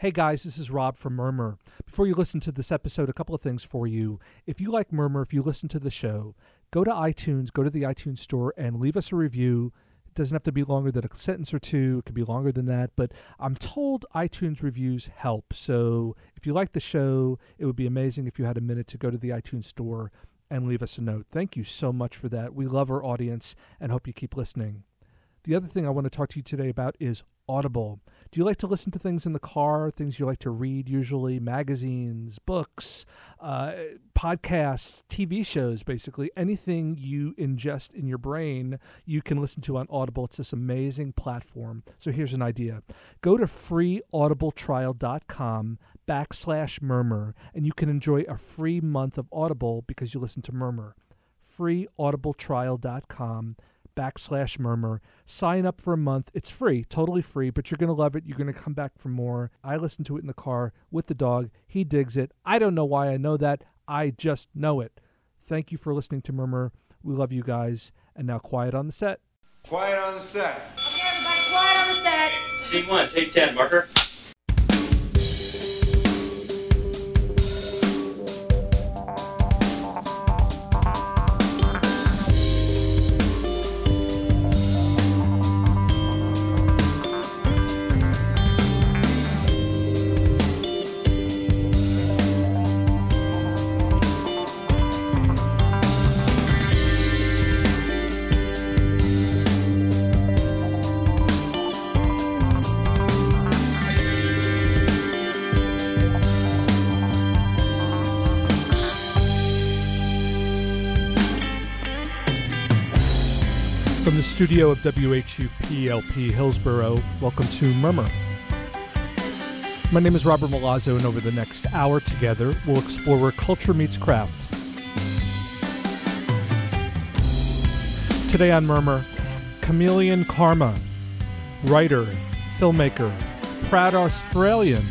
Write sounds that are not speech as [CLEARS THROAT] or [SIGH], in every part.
Hey guys, this is Rob from Murmur. Before you listen to this episode, a couple of things for you. If you like Murmur, if you listen to the show, go to iTunes, go to the iTunes store, and leave us a review. It doesn't have to be longer than a sentence or two, it could be longer than that, but I'm told iTunes reviews help. So if you like the show, it would be amazing if you had a minute to go to the iTunes store and leave us a note. Thank you so much for that. We love our audience and hope you keep listening. The other thing I want to talk to you today about is Audible. Do you like to listen to things in the car, things you like to read usually, magazines, books, uh, podcasts, TV shows, basically? Anything you ingest in your brain, you can listen to on Audible. It's this amazing platform. So here's an idea go to freeaudibletrial.com backslash murmur, and you can enjoy a free month of Audible because you listen to Murmur. freeaudibletrial.com backslash murmur. Sign up for a month. It's free, totally free, but you're going to love it. You're going to come back for more. I listen to it in the car with the dog. He digs it. I don't know why I know that. I just know it. Thank you for listening to Murmur. We love you guys. And now, quiet on the set. Quiet on the set. Okay, everybody, quiet on the set. Scene one, take ten, marker. Studio of WHUPLP Hillsboro, welcome to Murmur. My name is Robert Milazzo, and over the next hour together, we'll explore where culture meets craft. Today on Murmur, Chameleon Karma, writer, filmmaker, proud Australian,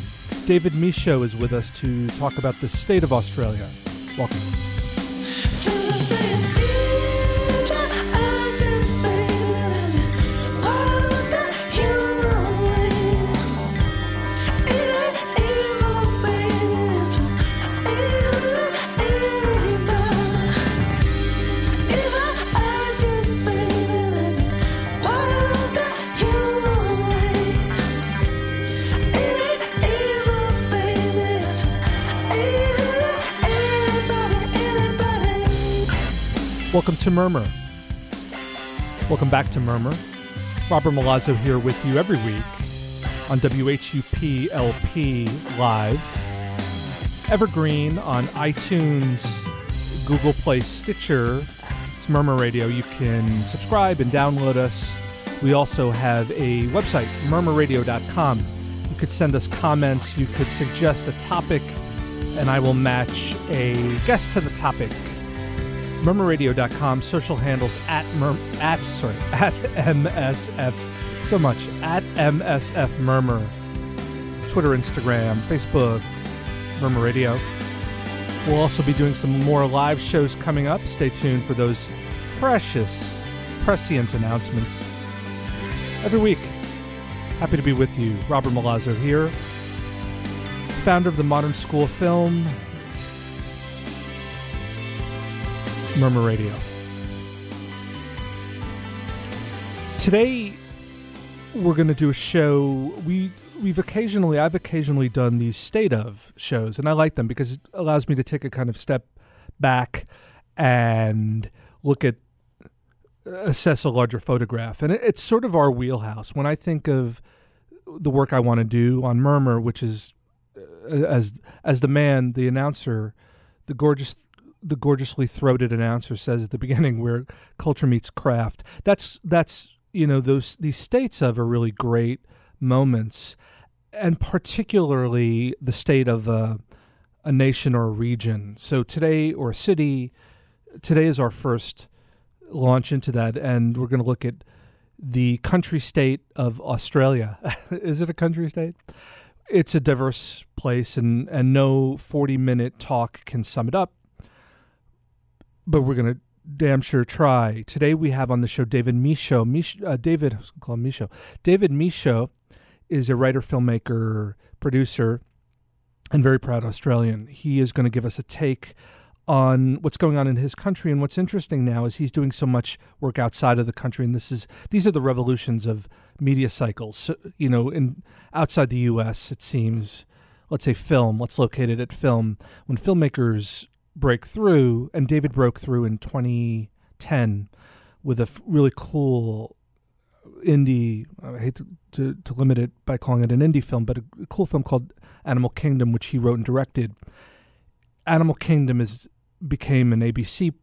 David Michôd is with us to talk about the state of Australia. Welcome. Welcome to Murmur. Welcome back to Murmur. Robert Milazzo here with you every week on WHUPLP Live. Evergreen on iTunes, Google Play, Stitcher. It's Murmur Radio. You can subscribe and download us. We also have a website, murmurradio.com. You could send us comments, you could suggest a topic, and I will match a guest to the topic murmurradio.com social handles at mur- at sorry [LAUGHS] at msf so much at msf murmur. Twitter instagram facebook murmur radio. We'll also be doing some more live shows coming up. Stay tuned for those precious prescient announcements. Every week happy to be with you. Robert milazzo here founder of the modern school of film Murmur Radio. Today, we're going to do a show. We we've occasionally, I've occasionally done these state of shows, and I like them because it allows me to take a kind of step back and look at assess a larger photograph, and it, it's sort of our wheelhouse. When I think of the work I want to do on Murmur, which is uh, as as the man, the announcer, the gorgeous the gorgeously throated announcer says at the [LAUGHS] beginning where culture meets craft. That's that's you know those these states of are really great moments and particularly the state of a, a nation or a region. So today or a city today is our first launch into that and we're going to look at the country state of australia. [LAUGHS] Is it a country state? It's a diverse place and and no 40 minute talk can sum it up but we're going to damn sure try. Today we have on the show David Michôd. Mich- uh, David, call him Michôd. David Michôd is a writer, filmmaker, producer, and very proud Australian. He is going to give us a take on what's going on in his country. And what's interesting now is he's doing so much work outside of the country. And this is these are the revolutions of media cycles. So, you know, in outside the U.S., it seems, let's say film. Let's locate it at film. When filmmakers break through, and David broke through in 2010 with a f- really cool indie. I hate to, to, to limit it by calling it an indie film, but a, a cool film called Animal Kingdom, which he wrote and directed. Animal Kingdom is became an ABC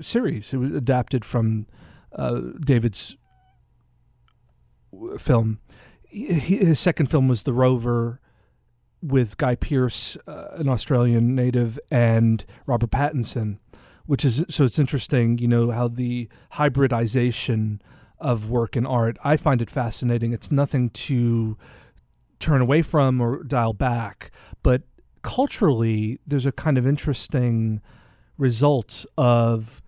series. It was adapted from uh, David's film. He, his second film was The Rover with Guy Pearce, uh, an Australian native, and Robert Pattinson, which is so it's interesting, you know, how the hybridization of work and art. I find it fascinating. It's nothing to turn away from or dial back, but culturally, there's a kind of interesting result of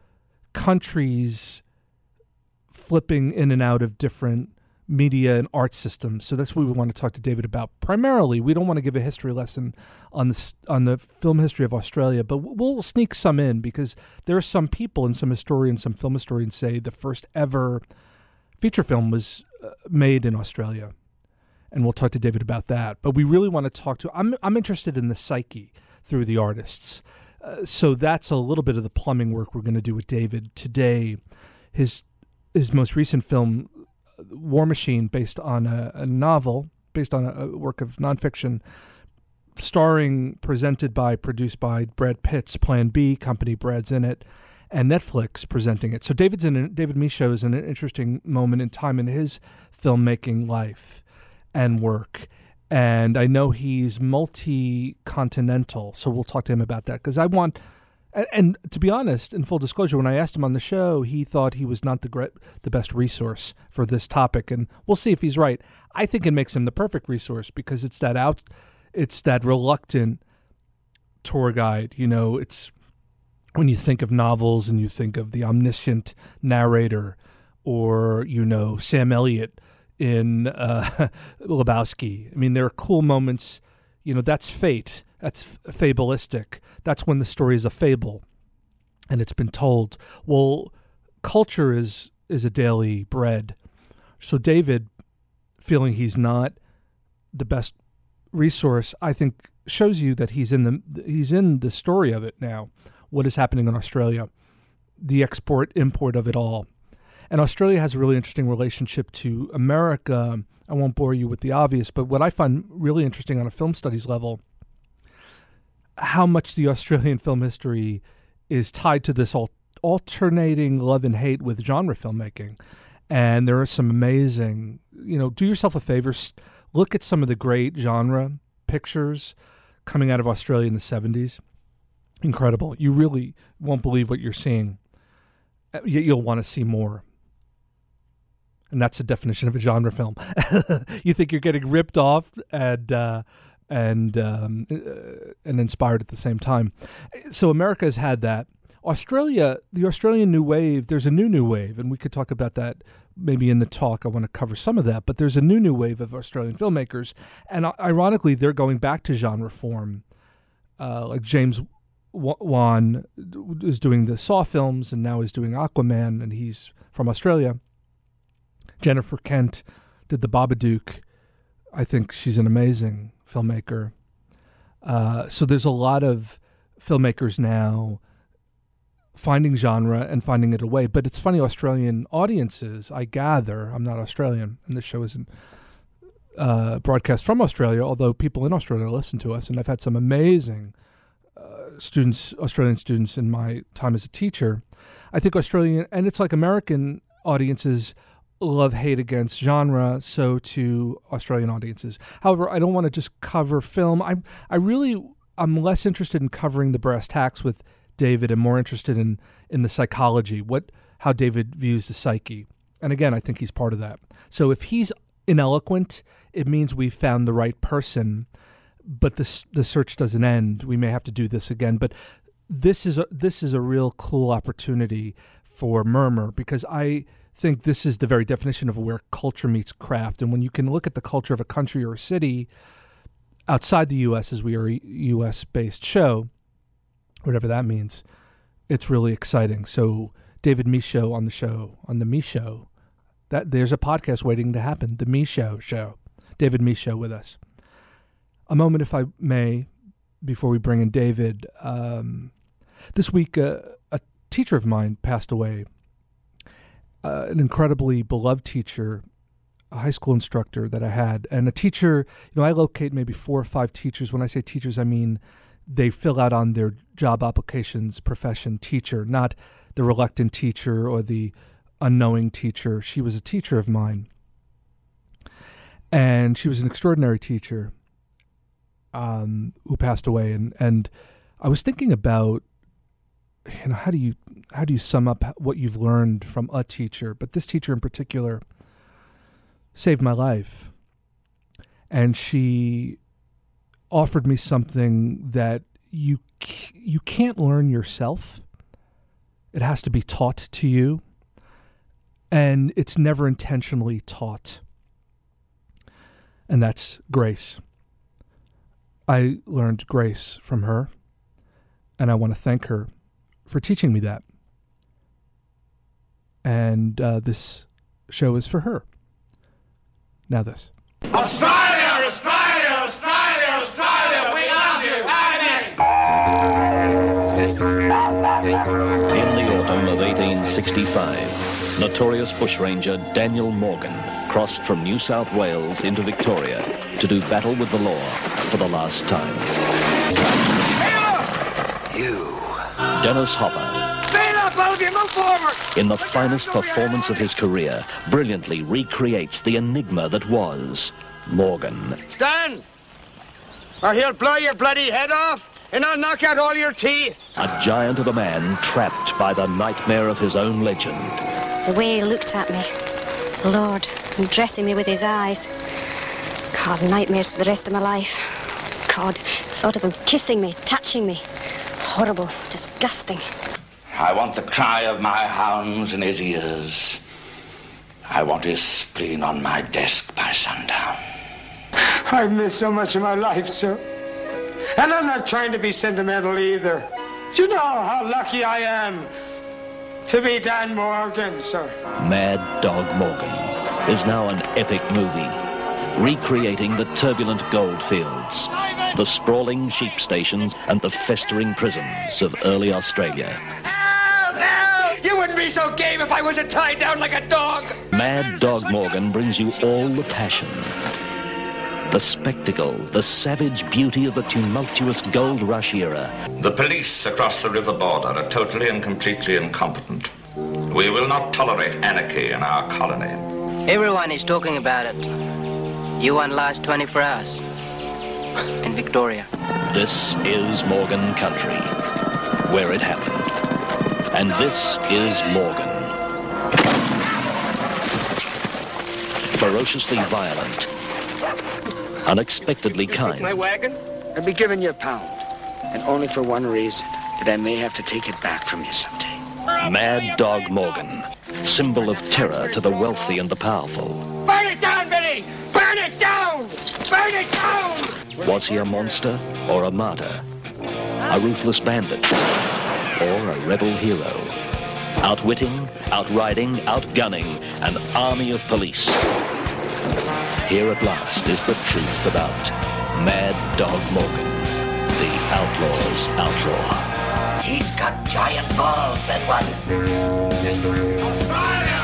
countries flipping in and out of different media and art systems. So that's what we want to talk to David about. Primarily, we don't want to give a history lesson on the on the film history of Australia, but we'll sneak some in because there are some people and some historians, some film historians say the first ever feature film was uh, made in Australia. And we'll talk to David about that. But we really want to talk to I'm I'm interested in the psyche through the artists. Uh, so that's a little bit of the plumbing work we're going to do with David today. His his most recent film, War Machine, based on a, a novel, based on a, a, work of nonfiction, starring, presented by, produced by Brad Pitt's Plan B company. Brad's in it, and Netflix presenting it. So David's in David Michôd is in an interesting moment in time in his filmmaking life and work and I know he's multi continental. So we'll talk to him about that because I want. And, and, to be honest, in full disclosure, when I asked him on the show, he thought he was not the great, the best resource for this topic, and we'll see if he's right. I think it makes him the perfect resource because it's that out, it's that reluctant tour guide. You know, it's when you think of novels and you think of the omniscient narrator, or you know Sam Elliott in uh, [LAUGHS] Lebowski. I mean, there are cool moments. You know, that's fate. That's fabulistic. That's when the story is a fable, and it's been told. Well, culture is is a daily bread. So David, feeling he's not the best resource, I think shows you that he's in the he's in the story of it now. What is happening in Australia, the export import of it all. And Australia has a really interesting relationship to America. I won't bore you with the obvious, but what I find really interesting on a film studies level, how much the Australian film history is tied to this al- alternating love and hate with genre filmmaking. And there are some amazing, you know, do yourself a favor, look at some of the great genre pictures coming out of Australia in the 70s. Incredible. You really won't believe what you're seeing. Uh, you'll want to see more and that's the definition of a genre film. [LAUGHS] you think you're getting ripped off and uh, and um, uh, and inspired at the same time. So America has had that. Australia, the Australian New Wave, there's a new New Wave, and we could talk about that maybe in the talk. I want to cover some of that, but there's a new New Wave of Australian filmmakers, and ironically, they're going back to genre form. Uh, like James Wan is doing the Saw films, and now is doing Aquaman, and he's from Australia. Jennifer Kent did the Babadook. I think she's an amazing filmmaker. Uh, so there's a lot of filmmakers now finding genre and finding it away. But it's funny, Australian audiences, I gather, I'm not Australian, and this show isn't uh, broadcast from Australia, although people in Australia listen to us, and I've had some amazing uh, students, Australian students, in my time as a teacher. I think Australian, and it's like American audiences love hate against genre, so to Australian audiences. However, I don't want to just cover film. I I really I'm less interested in covering the brass tacks with David and more interested in in the psychology, what how David views the psyche. And again, I think he's part of that. So if he's ineloquent, it means we've found the right person. But the the search doesn't end. We may have to do this again. But this is a, this is a real cool opportunity for Murmur because I think this is the very definition of where culture meets craft. And when you can look at the culture of a country or a city outside the U.S., as we are a U.S. based show, whatever that means, it's really exciting. So David Michôd on the show, on the Me Show, that there's a podcast waiting to happen, the Me Show show. David Michôd with us. A moment, if I may, before we bring in David. Um, this week, uh, a teacher of mine passed away uh, an incredibly beloved teacher, a high school instructor that I had, and a teacher. You know, I locate maybe four or five teachers. When I say teachers, I mean they fill out on their job applications profession teacher, not the reluctant teacher or the unknowing teacher. She was a teacher of mine, and she was an extraordinary teacher um, who passed away. And and I was thinking about you know how do you how do you sum up what you've learned from a teacher but this teacher in particular saved my life. And she offered me something that you you can't learn yourself. It has to be taught to you. And it's never intentionally taught. And that's grace. I learned grace from her. And i want to thank her for teaching me that. And uh, this show is for her. Now, this. Australia, Australia, Australia, Australia, we love you. Amen. In the autumn of 1865, notorious bushranger Daniel Morgan crossed from New South Wales into Victoria to do battle with the law for the last time. You. Dennis Hopper, move forward. in the finest performance of his career, brilliantly recreates the enigma that was Morgan. Stand! Or he'll blow your bloody head off, and I'll knock out all your teeth. A giant of a man trapped by the nightmare of his own legend. The way he looked at me. Lord, dressing me with his eyes. God, nightmares for the rest of my life. God, thought of him kissing me, touching me. Horrible, disgusting. I want the cry of my hounds in his ears. I want his spleen on my desk by sundown. I've missed so much of my life, sir. And I'm not trying to be sentimental either. Do you know how lucky I am to be Dan Morgan, sir? Mad Dog Morgan is now an epic movie, recreating the turbulent gold fields, the sprawling sheep stations, and the festering prisons of early Australia. Help! Help! You wouldn't be so game if I wasn't tied down like a dog. Mad Dog Morgan brings you all the passion, the spectacle, the savage beauty of the tumultuous gold rush era, The police across the river border are totally and completely incompetent. We will not tolerate anarchy in our colony. Everyone is talking about it. You won last 24 hours. [LAUGHS] In Victoria. This is Morgan Country, where it happened. And this is Morgan. Ferociously violent, unexpectedly kind. My wagon? I'll be giving you a pound. And only for one reason, that I may have to take it back from you someday. Mad Dog Morgan, symbol of terror to the wealthy and the powerful. Was he a monster or a martyr? A ruthless bandit or a rebel hero? Outwitting, outriding, outgunning an army of police. Here at last is the truth about Mad Dog Morgan, the outlaw's outlaw. He's got giant balls, that one. Australia, Australia,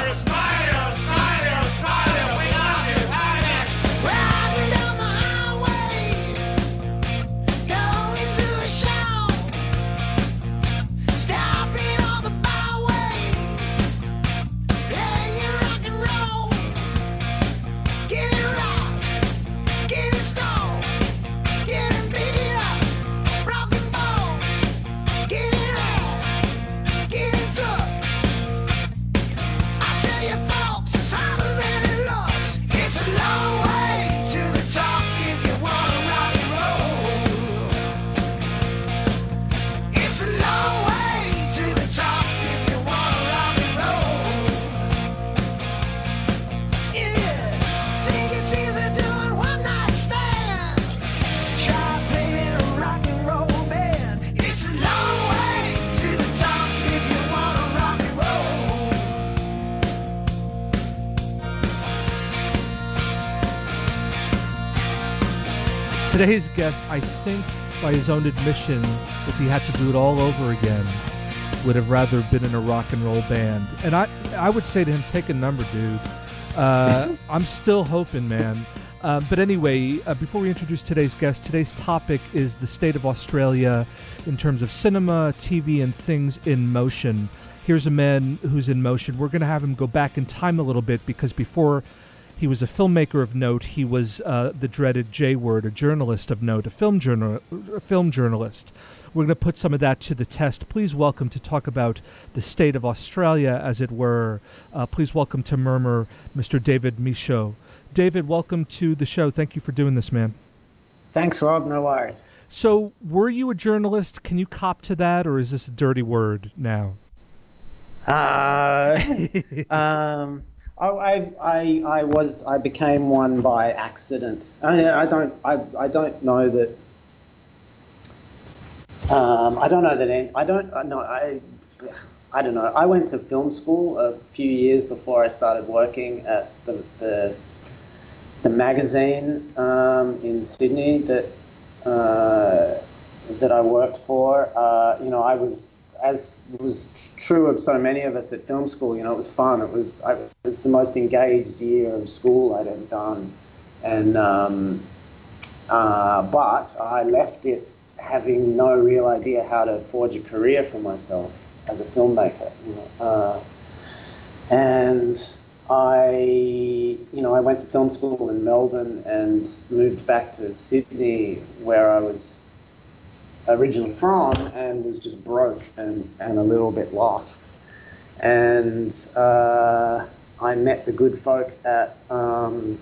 Today's guest, I think, by his own admission, if he had to do it all over again, would have rather been in a rock and roll band. And I, I would say to him, take a number, dude. Uh, [LAUGHS] I'm still hoping, man. Uh, but anyway, uh, before we introduce today's guest, today's topic is the state of Australia in terms of cinema, TV, and things in motion. Here's a man who's in motion. We're going to have him go back in time a little bit because before he was a filmmaker of note, he was uh, the dreaded J word, a journalist of note, a film, journal, a film journalist. We're going to put some of that to the test. Please welcome to talk about the state of Australia, as it were. Uh, please welcome to Murmur, Mr. David Michôd. David, welcome to the show. Thank you for doing this, man. Thanks, Rob. No worries. So, were you a journalist? Can you cop to that, or is this a dirty word now? Uh, [LAUGHS] um, I, I, I, I was, I became one by accident. I, I don't, I, I don't know that. Um, I don't know that. Any, I don't. uh, No, I, I don't know. I went to film school a few years before I started working at the the, the magazine um, in Sydney that uh, that I worked for. Uh, you know, I was as was true of so many of us at film school. You know, it was fun. It was I, it was the most engaged year of school I'd ever done, and um, uh, but I left it having no real idea how to forge a career for myself as a filmmaker. You know, uh, and I, you know, I went to film school in Melbourne and moved back to Sydney, where I was originally from, and was just broke and, and a little bit lost. And uh, I met the good folk at um,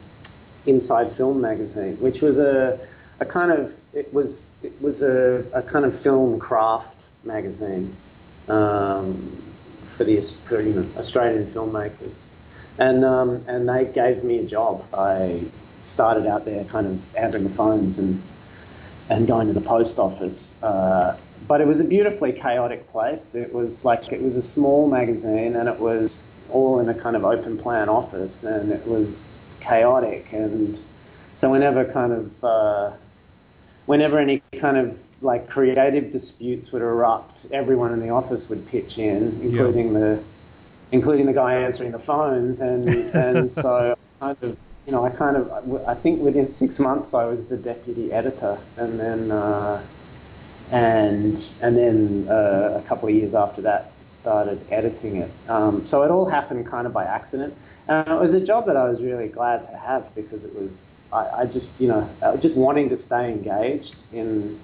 Inside Film magazine, which was a, a kind of it was it was a, a kind of film craft magazine um, for the for you know Australian filmmakers, and um, and they gave me a job. I started out there, kind of answering the phones and and going to the post office. Uh, but it was a beautifully chaotic place. It was like it was a small magazine, and it was all in a kind of open plan office, and it was chaotic. And so whenever kind of uh, whenever any kind of like creative disputes would erupt, everyone in the office would pitch in, including the including the guy answering the phones, and and [LAUGHS] so kind of you know I kind of I think within six months I was the deputy editor, and then uh, and and then uh, a couple of years after that started editing it. Um, so it all happened kind of by accident, and it was a job that I was really glad to have because it was I, I just you know just wanting to stay engaged in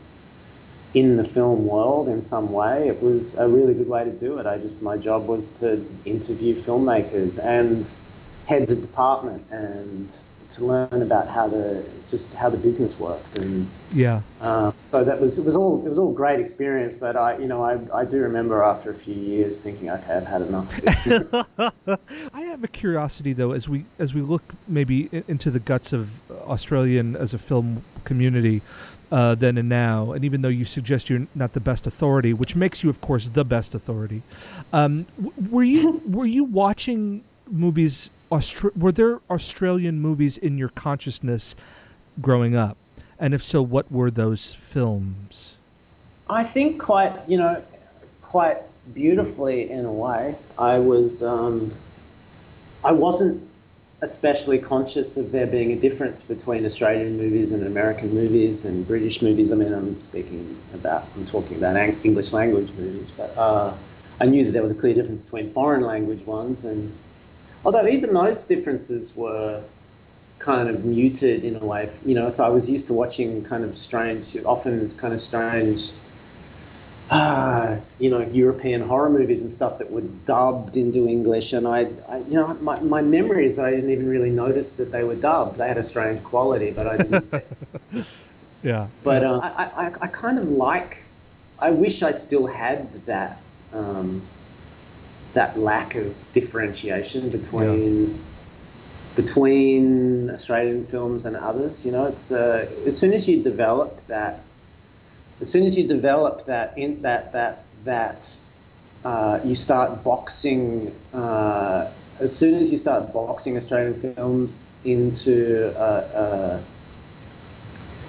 in the film world in some way. It was a really good way to do it. I just my job was to interview filmmakers and heads of department and to learn about how the just how the business worked and Yeah. uh, so that was it was all it was all great experience but I you know I, I do remember after a few years thinking okay I've had enough of this [LAUGHS] I have a curiosity though, as we as we look maybe into the guts of Australian as a film community, uh, then and now. And even though you suggest you're not the best authority, which makes you, of course, the best authority, um, w- were you were you watching movies? Austra- were there Australian movies in your consciousness growing up? And if so, what were those films? I think quite, you know, quite beautifully in a way. I was, um, I wasn't especially conscious of there being a difference between Australian movies and American movies and British movies. I mean, I'm speaking about, I'm talking about English language movies, but uh, I knew that there was a clear difference between foreign language ones and, although even those differences were kind of muted in a way. You know, so I was used to watching kind of strange, often kind of strange, uh, you know, European horror movies and stuff that were dubbed into English. And I, I you know, my, my memory is that I didn't even really notice that they were dubbed. They had a strange quality, but I didn't. [LAUGHS] Yeah. But uh, I, I, I kind of like. I wish I still had that um, that lack of differentiation between between Australian films and others. You know, it's uh, as soon as you develop that, as soon as you develop that in that that that uh, you start boxing. Uh, as soon as you start boxing Australian films into uh, uh,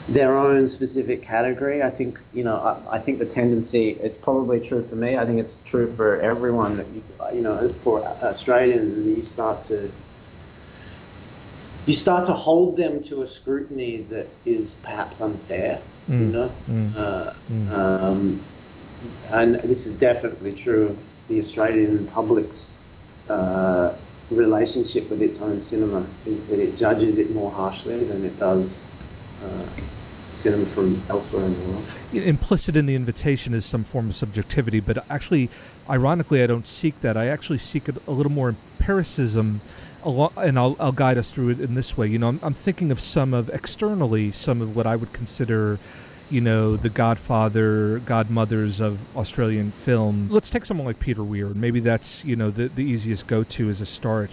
their own specific category. I think you know. I, I think the tendency. It's probably true for me. I think it's true for everyone. That you, you know, for Australians, is that you start to you start to hold them to a scrutiny that is perhaps unfair. You Mm. know. Mm. Uh, Mm. um, and this is definitely true of the Australian public's uh, relationship with its own cinema, is that it judges it more harshly than it does uh, cinema from elsewhere in the world. implicit in the invitation is some form of subjectivity, but actually, ironically, I don't seek that. I actually seek a, a little more empiricism, alo- and I'll, I'll guide us through it in this way. You know, I'm, I'm thinking of some of externally some of what I would consider, you know, the Godfather, Godmothers of Australian film. Let's take someone like Peter Weir. Maybe that's you know the the easiest go to as a start.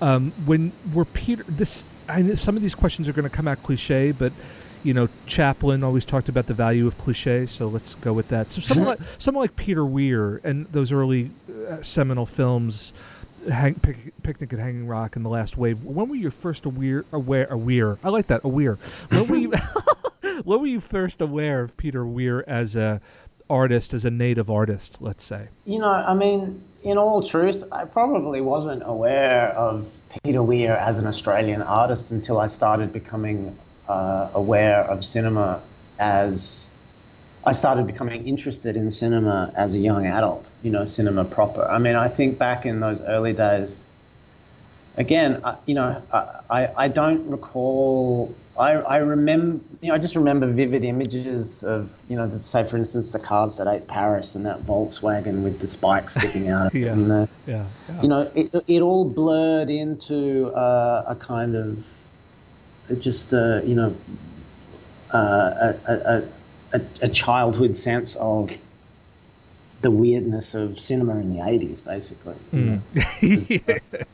Um, when we're Peter, this I know some of these questions are going to come out cliche, but you know, Chaplin always talked about the value of cliche, so let's go with that. So someone [LAUGHS] like someone like Peter Weir and those early uh, seminal films, Hang, Pic, Picnic at Hanging Rock and The Last Wave. When were you first aware? Aware? Aware? I like that. Aware. When were you? [LAUGHS] when were you first aware of Peter Weir as a artist, as a native artist? Let's say. You know, I mean, in all truth, I probably wasn't aware of Peter Weir as an Australian artist until I started becoming uh, aware of cinema as I started becoming interested in cinema as a young adult, you know, cinema proper. I mean, I think back in those early days, again, I, you know, I, I don't recall. I, I remember, you know, I just remember vivid images of, you know, the, say for instance, the cars that ate Paris and that Volkswagen with the spikes sticking out. [LAUGHS] Yeah. and the, Yeah. yeah. you know, it, it all blurred into uh, a kind of just, uh, you know, uh, a, a, a, a childhood sense of the weirdness of cinema in the 80s, basically. know. [LAUGHS]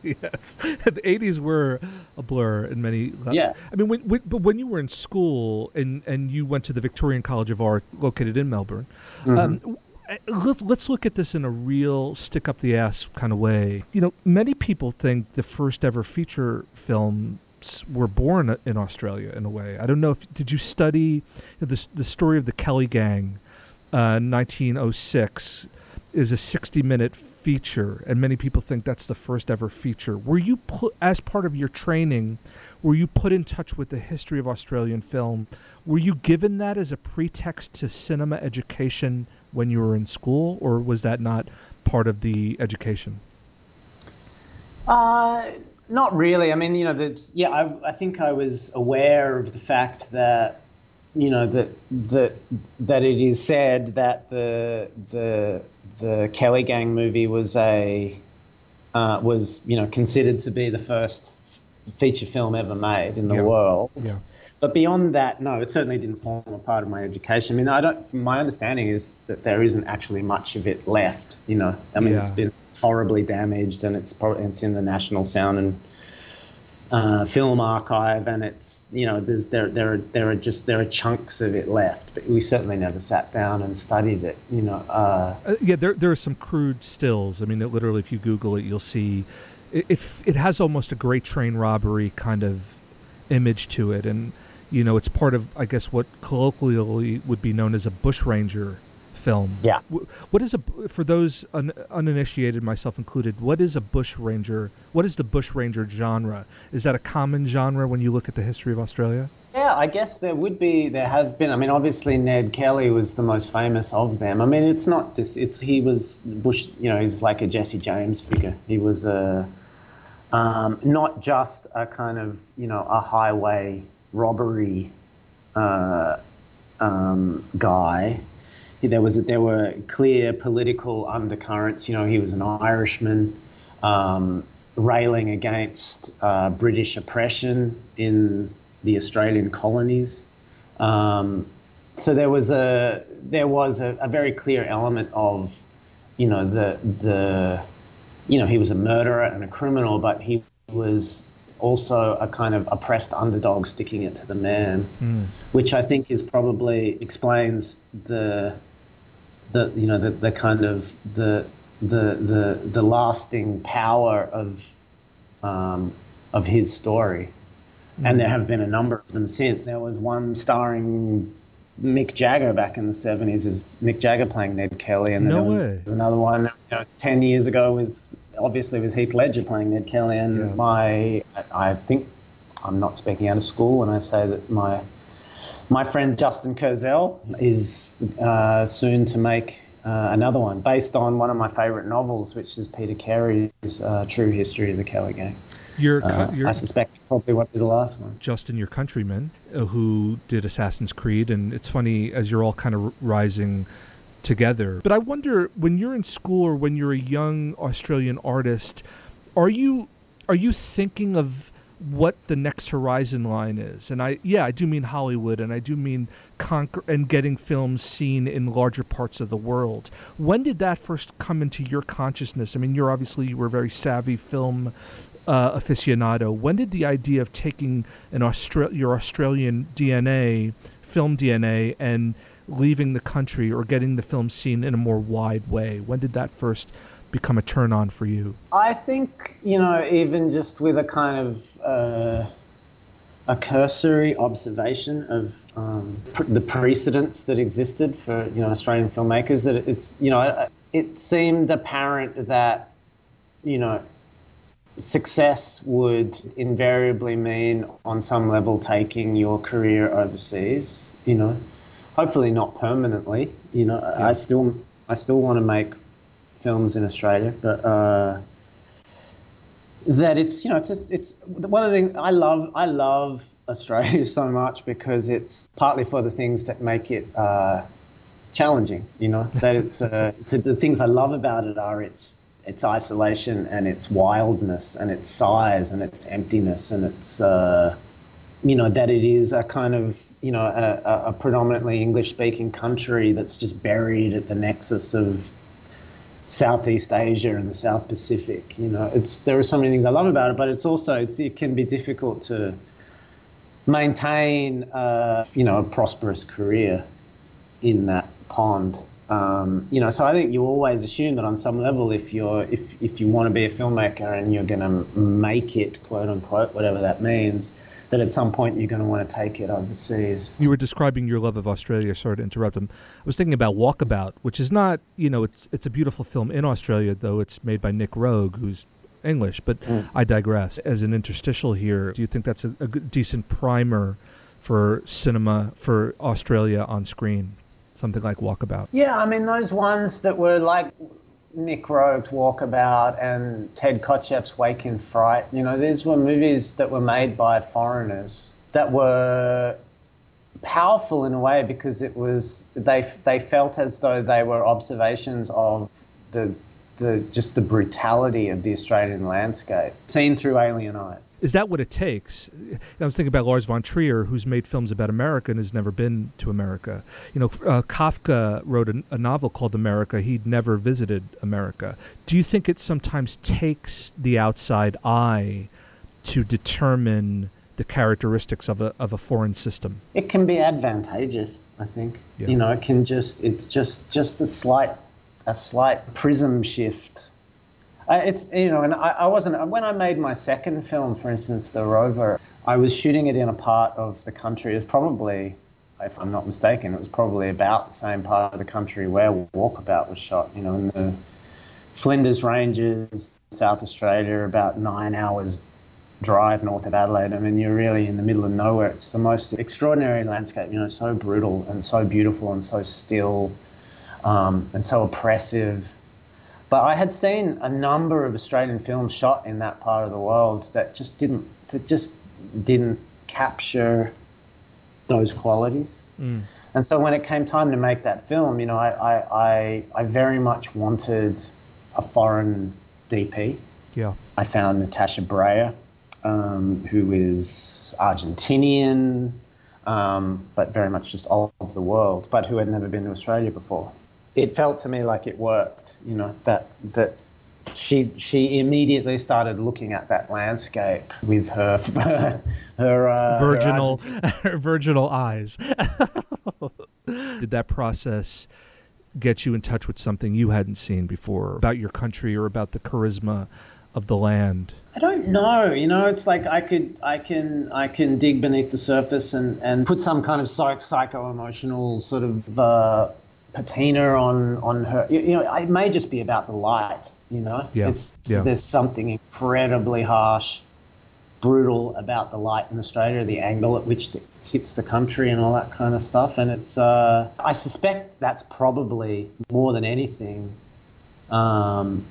yes, [LAUGHS] the '80s were a blur in many. Yeah. I mean, when, when, but when you were in school and and you went to the Victorian College of Art, located in Melbourne, Mm-hmm. um, let's let's look at this in a real stick up the ass kind of way. You know, many people think the first ever feature films were born in Australia in a way. I don't know if did you study the the story of the Kelly Gang, uh, 1906 is a 60 minute feature and many people think that's the first ever feature. Were you put as part of your training were you put in touch with the history of australian film? Were you given that as a pretext to cinema education when you were in school or was that not part of the education? Uh, not really. I mean, you know, yeah, I, I think I was aware of the fact that, you know, that that that it is said that the the the Kelly Gang movie was a uh, was you know considered to be the first f- feature film ever made in the Yeah. world. Yeah. But beyond that, no, it certainly didn't form a part of my education. I mean, I don't. From my understanding is that there isn't actually much of it left. You know, I mean, it's been horribly damaged, and it's probably it's in the National Sound and uh, Film Archive, and it's you know, there's there there are there are just there are chunks of it left, but we certainly never sat down and studied it. You know, uh, Uh, yeah, there there are some crude stills. I mean, it, literally, if you Google it, you'll see it, it. It has almost a Great Train robbery kind of image to it, and you know, it's part of, I guess, what colloquially would be known as a bushranger film. Yeah. What is a for those un, uninitiated, myself included? What is a bushranger? What is the bushranger genre? Is that a common genre when you look at the history of Australia? Yeah, I guess there would be. There have been. I mean, obviously Ned Kelly was the most famous of them. I mean, it's not this. It's he was Bush. You know, he's like a Jesse James figure. He was a um, not just a kind of you know a highway robbery uh, um, guy. He- There was there were clear political undercurrents. You know, he was an Irishman. Um, railing against uh, British oppression in the Australian colonies. Um, so there was a there was a, a very clear element of, you know, the the, you know, he was a murderer and a criminal, but he was also a kind of oppressed underdog sticking it to the man, which I think is probably explains the the you know the, the kind of the the the the lasting power of um, of his story. and there have been a number of them since. There was one starring Mick Jagger back in the 70s, is Mick Jagger playing Ned Kelly, and then No there was, way. there was another one you know, 10 years ago with obviously with Heath Ledger playing Ned Kelly, and Yeah. my I think I'm not speaking out of school when I say that my my friend Justin Kurzel is uh, soon to make uh, another one based on one of my favourite novels, which is Peter Carey's uh, True History of the Kelly Gang. Your, Uh, your I suspect probably won't be the last one. Justin, your countryman, uh, who did Assassin's Creed, and it's funny as you're all kind of rising together. But I wonder when you're in school or when you're a young Australian artist, are you are you thinking of what the next horizon line is? And I yeah, I do mean Hollywood, and I do mean conquer and getting films seen in larger parts of the world. When did that first come into your consciousness? I mean, you're obviously you were a very savvy film uh, aficionado. When did the idea of taking an Austra- your Australian DNA, film DNA, and leaving the country or getting the film seen in a more wide way? When did that first become a turn on for you? I think you know, even just with a kind of uh, a cursory observation of um, pr- the precedents that existed for you know Australian filmmakers, that it's you know, it- it seemed apparent that you know success would invariably mean on some level taking your career overseas you know. Hopefully not permanently you know. I still i still want to make films in australia but uh that it's you know it's, it's it's one of the things i love i love australia [LAUGHS] so much because it's partly for the things that make it uh challenging you know? [LAUGHS] That it's uh it's the things i love about it are its its isolation and its wildness and its size and its emptiness and its uh, you know that it is a kind of you know a, a- a predominantly English speaking country that's just buried at the nexus of Southeast Asia and the South Pacific. You know, it's there are so many things I love about it, but it's also it's, it can be difficult to maintain uh, you know a prosperous career in that pond. Um, you know, so I think you always assume that on some level, if you're if if you want to be a filmmaker and you're going to make it, quote unquote, whatever that means, that at some point you're going to want to take it overseas. You were describing your love of Australia. Sorry to interrupt him. I was thinking about Walkabout, which is not, you know, it's it's a beautiful film in Australia, though it's made by Nic Roeg, who's English. But mm. I digress. As an interstitial here, do you think that's a, a decent primer for cinema for Australia on screen? Something like Walkabout. Yeah, I mean those ones that were like Nic Roeg's Walkabout and Ted Kotcheff's Wake in Fright. You know, these were movies that were made by foreigners that were powerful in a way because it was they they felt as though they were observations of the the just the brutality of the Australian landscape seen through alien eyes. Is that what it takes? I was thinking about Lars von Trier, who's made films about America and has never been to America. You know, uh, Kafka wrote a, a novel called America. He'd never visited America. Do you think it sometimes takes the outside eye to determine the characteristics of a of a foreign system? It can be advantageous, I think. Yeah. You know, it can just it's just just a slight a slight prism shift. Uh, it's you know, and I, I wasn't when I made my second film, for instance, The Rover. I was shooting it in a part of the country. It's probably, if I'm not mistaken, it was probably about the same part of the country where Walkabout was shot. You know, in the Flinders Ranges, South Australia, about nine hours drive north of Adelaide. I mean, you're really in the middle of nowhere. It's the most extraordinary landscape, you know, so brutal and so beautiful and so still um, and so oppressive. But I had seen a number of Australian films shot in that part of the world that just didn't that just didn't capture those qualities. And so when it came time to make that film, you know, I, I, I, I very much wanted a foreign DP. Yeah. I found Natasha Braier, um, who is Argentinian, um, but very much just all of the world, but who had never been to Australia before. It felt to me like it worked, you know, that that she she immediately started looking at that landscape with her [LAUGHS] her uh, her virginal [LAUGHS] virginal eyes. [LAUGHS] Did that process get you in touch with something you hadn't seen before about your country or about the charisma of the land? I don't know. You know, it's like I could, I can, I can dig beneath the surface and, and put some kind of psych, psycho emotional sort of uh, patina on on her. You, you know, it may just be about the light. You know, Yeah, it's yeah. there's something incredibly harsh, brutal about the light in Australia, the angle at which it hits the country, and all that kind of stuff. And it's, uh, I suspect that's probably more than anything um,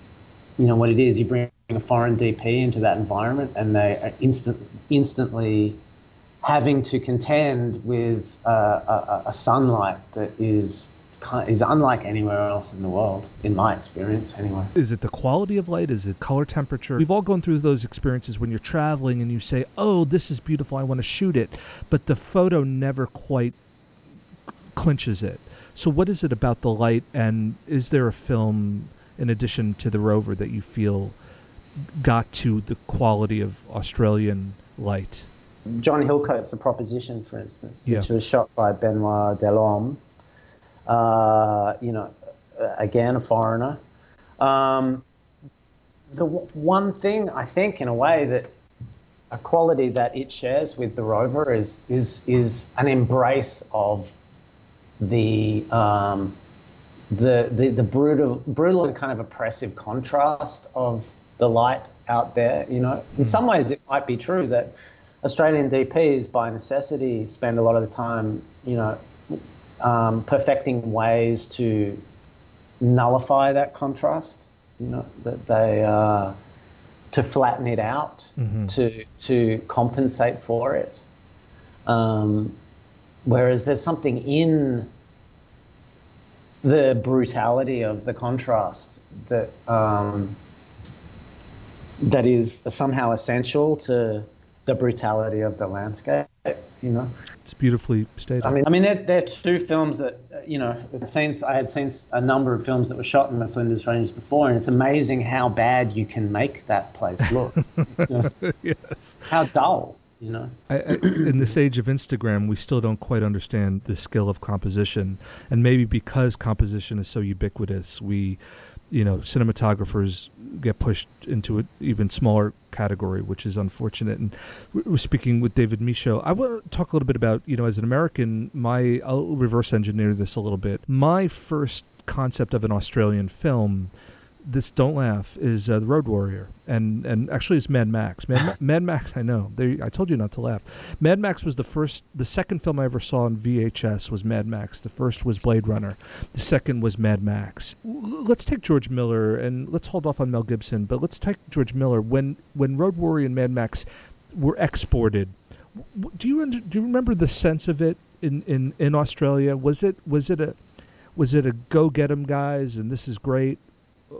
you know what it is. You bring a foreign DP into that environment, and they are instant, instantly having to contend with uh, a, a sunlight that is kind is unlike anywhere else in the world, in my experience, anyway. Is it the quality of light? Is it color temperature? We've all gone through those experiences when you're traveling and you say, "Oh, this is beautiful. I want to shoot it," but the photo never quite clinches it. So, what is it about the light? And is there a film, in addition to the Rover, that you feel got to the quality of Australian light? John Hillcoat's The Proposition, for instance, Yeah. which was shot by Benoit Delhomme. Uh, you know, uh, again, a foreigner. Um, the w- one thing I think, in a way, that a quality that it shares with the Rover is is is an embrace of the um, the, the the brutal brutal and kind of oppressive contrast of the light out there. You know, in some ways, it might be true that Australian DPs, by necessity, spend a lot of the time, you know, um, perfecting ways to nullify that contrast. You know, that they uh, to flatten it out, to to compensate for it. Um, whereas there's something in the brutality of the contrast that um, that is somehow essential to the brutality of the landscape. You know, It's beautifully stated. I mean, I mean, they're, they're two films that you know. I'd I had seen a number of films that were shot in the Flinders Ranges before, and it's amazing how bad you can make that place look. [LAUGHS] You know, yes. how dull, you know. I, I, in this age of Instagram, we still don't quite understand the skill of composition, and maybe because composition is so ubiquitous, we, you know, cinematographers get pushed into an even smaller category, which is unfortunate. And we- we're speaking with David Michôd. I want to talk a little bit about, you know, as an American, my I'll reverse engineer this a little bit. My first concept of an Australian film this don't laugh is uh, the Road Warrior, and and actually it's Mad Max. Mad, Ma- [LAUGHS] Mad Max, I know. There, I told you not to laugh. Mad Max was the first, the second film I ever saw on VHS was Mad Max. The first was Blade Runner. The second was Mad Max. L- Let's take George Miller and let's hold off on Mel Gibson, but let's take George Miller. When when Road Warrior and Mad Max were exported, w- do you under, do you remember the sense of it in, in, in Australia? Was it was it a was it a go get 'em guys and this is great?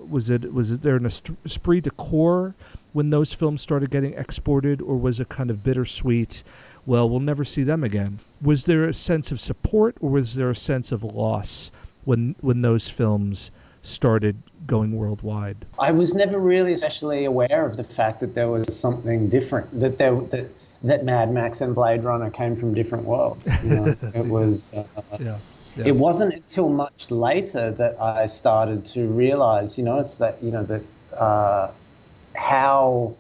Was it was it there an esprit de corps when those films started getting exported, or was it kind of bittersweet? Well, we'll never see them again. Was there a sense of support, or was there a sense of loss when when those films started going worldwide? I was never really especially aware of the fact that there was something different that there that that Mad Max and Blade Runner came from different worlds. You know? [LAUGHS] it was. Uh, Yeah. Yeah. It wasn't until much later that I started to realize, you know, it's that you know that uh, how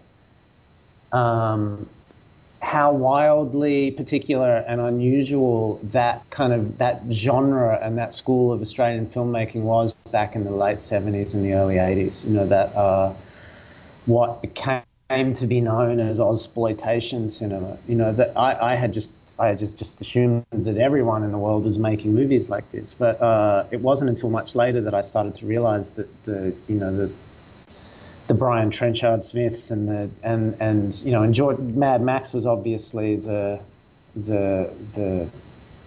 um, how wildly particular and unusual that kind of that genre and that school of Australian filmmaking was back in the late seventies and the early eighties. You know that uh, what became to be known as Ozploitation cinema. You know that I, I had just I just just assumed that everyone in the world was making movies like this, but uh, it wasn't until much later that I started to realize that the you know the the Brian Trenchard Smiths and the and and you know and Mad Max was obviously the the the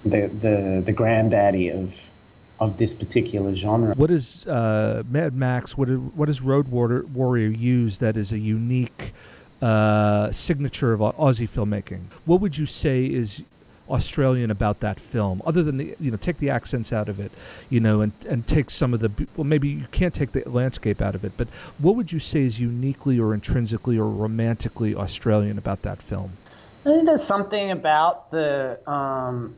the the, the granddaddy of of this particular genre. What is uh, Mad Max? What is, what does Road Warrior use that is a unique uh, signature of Aussie filmmaking? What would you say is Australian about that film, other than the you know take the accents out of it, you know, and and take some of the well maybe you can't take the landscape out of it, but what would you say is uniquely or intrinsically or romantically Australian about that film? I think there's something about the um,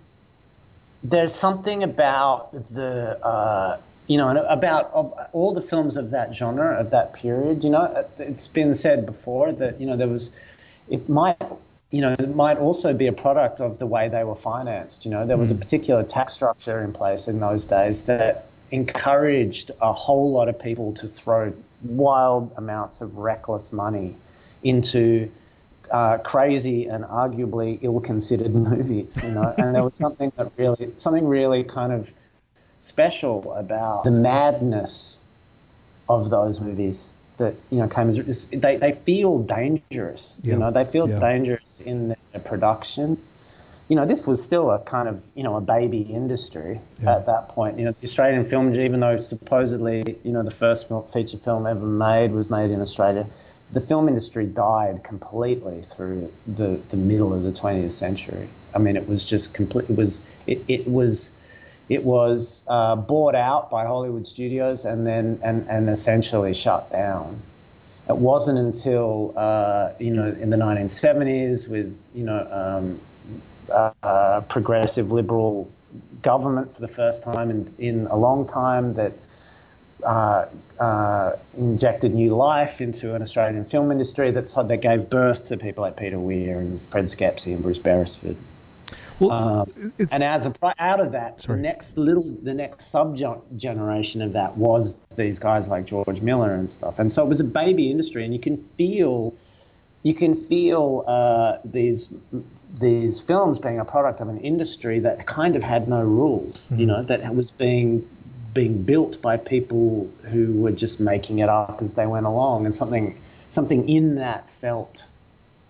there's something about the uh, you know, and about of all the films of that genre of that period, you know, it's been said before that you know there was, it might, you know, it might also be a product of the way they were financed. You know, there was a particular tax structure in place in those days that encouraged a whole lot of people to throw wild amounts of reckless money into uh, crazy and arguably ill-considered [LAUGHS] movies, you know. And there was something that really, something really kind of special about the madness of those movies that you know came as they, they feel dangerous. Yeah. You know, they feel Yeah. dangerous in the production. You know, this was still a kind of you know a baby industry Yeah. at that point. You know, the Australian film, even though supposedly you know the first feature film ever made was made in Australia, the film industry died completely through the, the middle of the 20th century. I mean, it was just complete. It was it, it was it was uh, bought out by Hollywood studios and then and, and essentially shut down. It wasn't until uh, you know in the 1970s with you know um, uh, progressive liberal government for the first time in, in a long time that uh, uh, injected new life into an Australian film industry that, that gave birth to people like Peter Weir and Fred Schepisi and Bruce Beresford. Well, Um, and as a out of that, Sorry. the next little, the next sub generation of that was these guys like George Miller and stuff. And so it was a baby industry, and you can feel, you can feel uh, these these films being a product of an industry that kind of had no rules. You know, that was being being built by people who were just making it up as they went along, and something something in that felt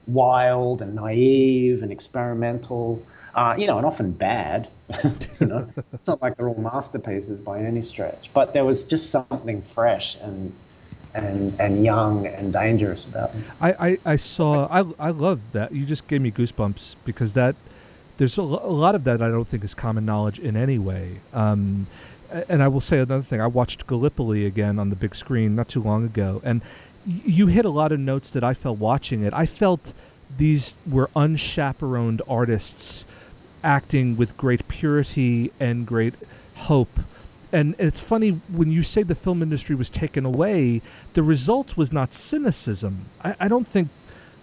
wild and naive and experimental, uh, you know, and often bad. [LAUGHS] you know, it's not like they're all masterpieces by any stretch, but there was just something fresh and and and young and dangerous about them. I, I, I saw I I love that you just gave me goosebumps because that there's a, a lot of that I don't think is common knowledge in any way. Um, and I will say another thing. I watched Gallipoli again on the big screen not too long ago, and you hit a lot of notes that I felt watching it. I felt these were unchaperoned artists acting with great purity and great hope. And it's funny when you say the film industry was taken away, the result was not cynicism. I, I don't think,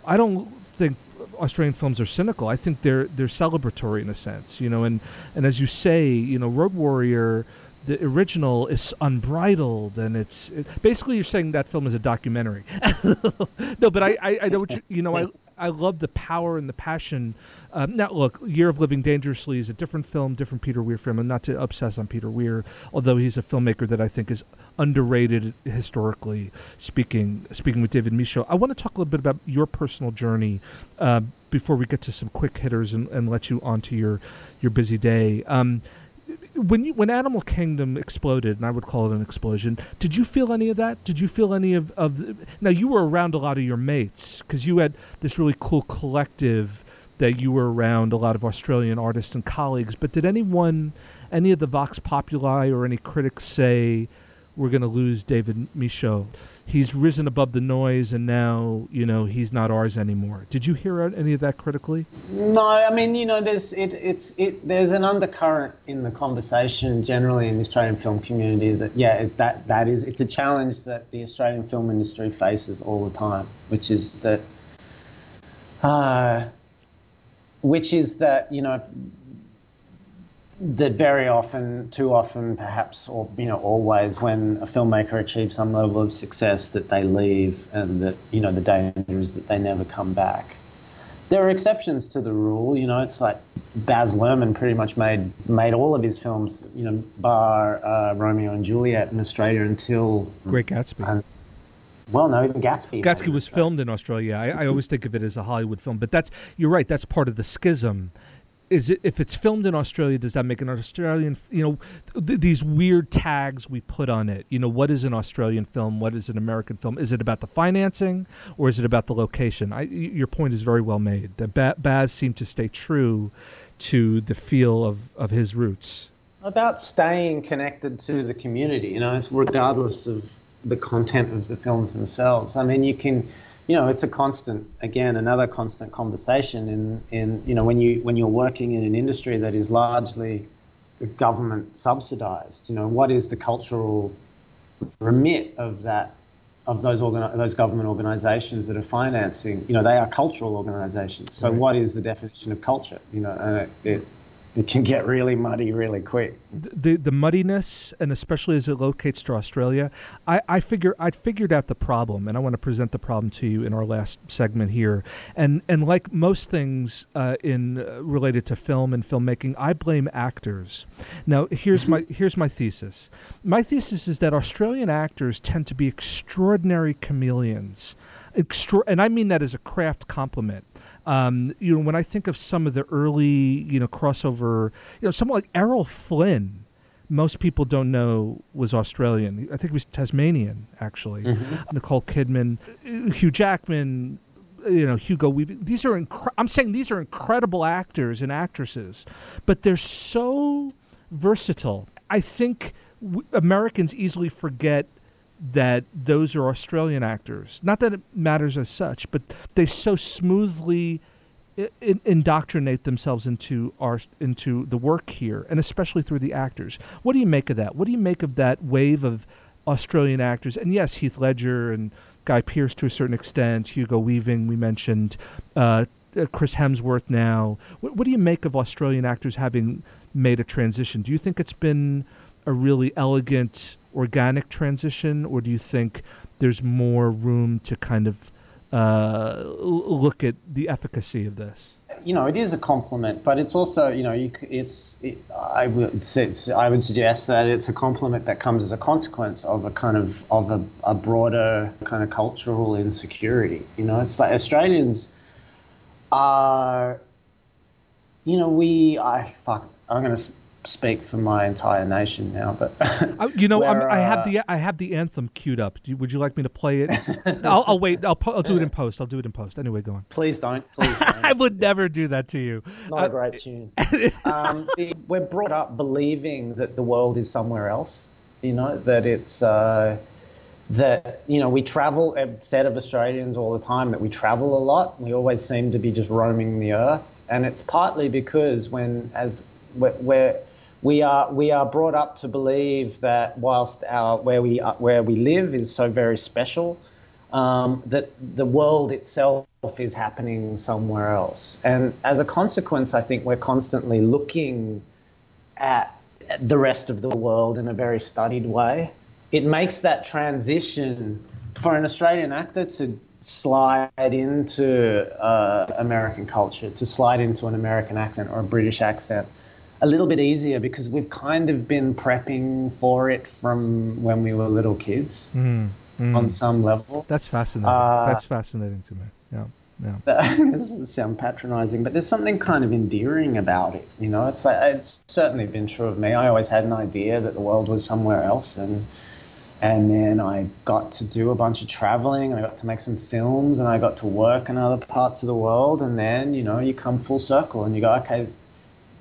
I don't think Australian films are cynical. I think they're they're celebratory in a sense, you know. And and as you say, you know, Road Warrior, the original is unbridled, and it's it, basically you're saying that film is a documentary. [LAUGHS] no, but I I, I know what you, you know. I I love the power and the passion. Um, now, look, Year of Living Dangerously is a different film, different Peter Weir film, and not to obsess on Peter Weir, although he's a filmmaker that I think is underrated historically speaking. Speaking with David Michôd, I want to talk a little bit about your personal journey uh, before we get to some quick hitters and, and let you on to your your busy day. Um, when you when Animal Kingdom exploded, and I would call it an explosion, did you feel any of that? Did you feel any of of the, now you were around a lot of your mates because you had this really cool collective that you were around a lot of Australian artists and colleagues. But did anyone, any of the Vox Populi or any critics say we're going to lose David Michôd? He's risen above the noise, and now you know he's not ours anymore. Did you hear any of that critically? No, I mean, you know, there's it, it's it. There's an undercurrent in the conversation generally in the Australian film community that yeah, that that is it's a challenge that the Australian film industry faces all the time, which is that, uh, which is that you know that very often, too often, perhaps, or you know, always, when a filmmaker achieves some level of success, that they leave, and that you know the danger is that they never come back. There are exceptions to the rule, you know. It's like Baz Luhrmann pretty much made made all of his films, you know, bar uh, Romeo and Juliet in Australia until Great Gatsby. um, well, no, even Gatsby. Gatsby was filmed in Australia. I, I always think of it as a Hollywood film, but that's you're right. That's part of the schism. Is it if it's filmed in Australia? Does that make an Australian? You know, th- these weird tags we put on it. You know, what is an Australian film? What is an American film? Is it about the financing or is it about the location? I, your point is very well made. That ba- Baz seemed to stay true to the feel of, of his roots. about staying connected to the community, you know, it's regardless of the content of the films themselves. I mean, you can, you know, it's a constant, again, another constant conversation in, in you know, when, you, when you're working in an industry that is largely government subsidized? You know, what is the cultural remit of that of those organi- those government organizations that are financing? You know, they are cultural organizations. So, Right. what is the definition of culture? You know, and it, it it can get really muddy really quick. the the muddiness, and especially as it locates to Australia, I, I figure I'd figured out the problem, and I want to present the problem to you in our last segment here. And and like most things uh, in uh, related to film and filmmaking, I blame actors. Now here's my here's my thesis. My thesis is that Australian actors tend to be extraordinary chameleons. Extra- and I mean that as a craft compliment. Um, you know, when I think of some of the early, you know, crossover, you know, someone like Errol Flynn, most people don't know was Australian. I think he was Tasmanian, actually. Nicole Kidman, Hugh Jackman, you know, Hugo Weaving. These are incre- I'm saying these are incredible actors and actresses, but they're so versatile. I think w- Americans easily forget that those are Australian actors. Not that it matters as such, but they so smoothly i- in- indoctrinate themselves into our into the work here, and especially through the actors. What do you make of that? What do you make of that wave of Australian actors? And yes, Heath Ledger and Guy Pearce to a certain extent, Hugo Weaving we mentioned, uh, uh, Chris Hemsworth now. What, what do you make of Australian actors having made a transition? Do you think it's been a really elegant, organic transition, or do you think there's more room to kind of uh, look at the efficacy of this? you know, it is a compliment, but it's also, you know, you, it's, it, I would it's, I would suggest that it's a compliment that comes as a consequence of a kind of, of a, a broader kind of cultural insecurity. You know, it's like Australians are, you know, we, I, fuck, I'm to speak for my entire nation now, but. Uh, [LAUGHS] you know, Where, I have uh, the I have the anthem queued up. You, would you like me to play it? [LAUGHS] I'll, I'll wait. I'll, I'll do it in post. I'll do it in post. Anyway, go on. Please don't. [LAUGHS] Please don't. I would never do that to you. Not Uh, a great tune. um, the, we're brought up believing that the world is somewhere else. You know that it's uh, that you know we travel. Said of Australians all the time that we travel a lot. We always seem to be just roaming the earth, and it's partly because when as we're, we're we are we are brought up to believe that whilst our where we are, where we live is so very special, um, that the world itself is happening somewhere else. And as a consequence, I think we're constantly looking at the rest of the world in a very studied way. It makes that transition for an Australian actor to slide into uh, American culture, to slide into an American accent or a British accent. A little bit easier because we've kind of been prepping for it from when we were little kids Mm, mm. on some level. That's fascinating. Uh, That's fascinating to me. Yeah, yeah. [LAUGHS] this doesn't sound patronizing, but there's something kind of endearing about it. You know, it's like it's certainly been true of me. I always had an idea that the world was somewhere else, and and then I got to do a bunch of traveling, and I got to make some films, and I got to work in other parts of the world, and then you know you come full circle, and you go, okay,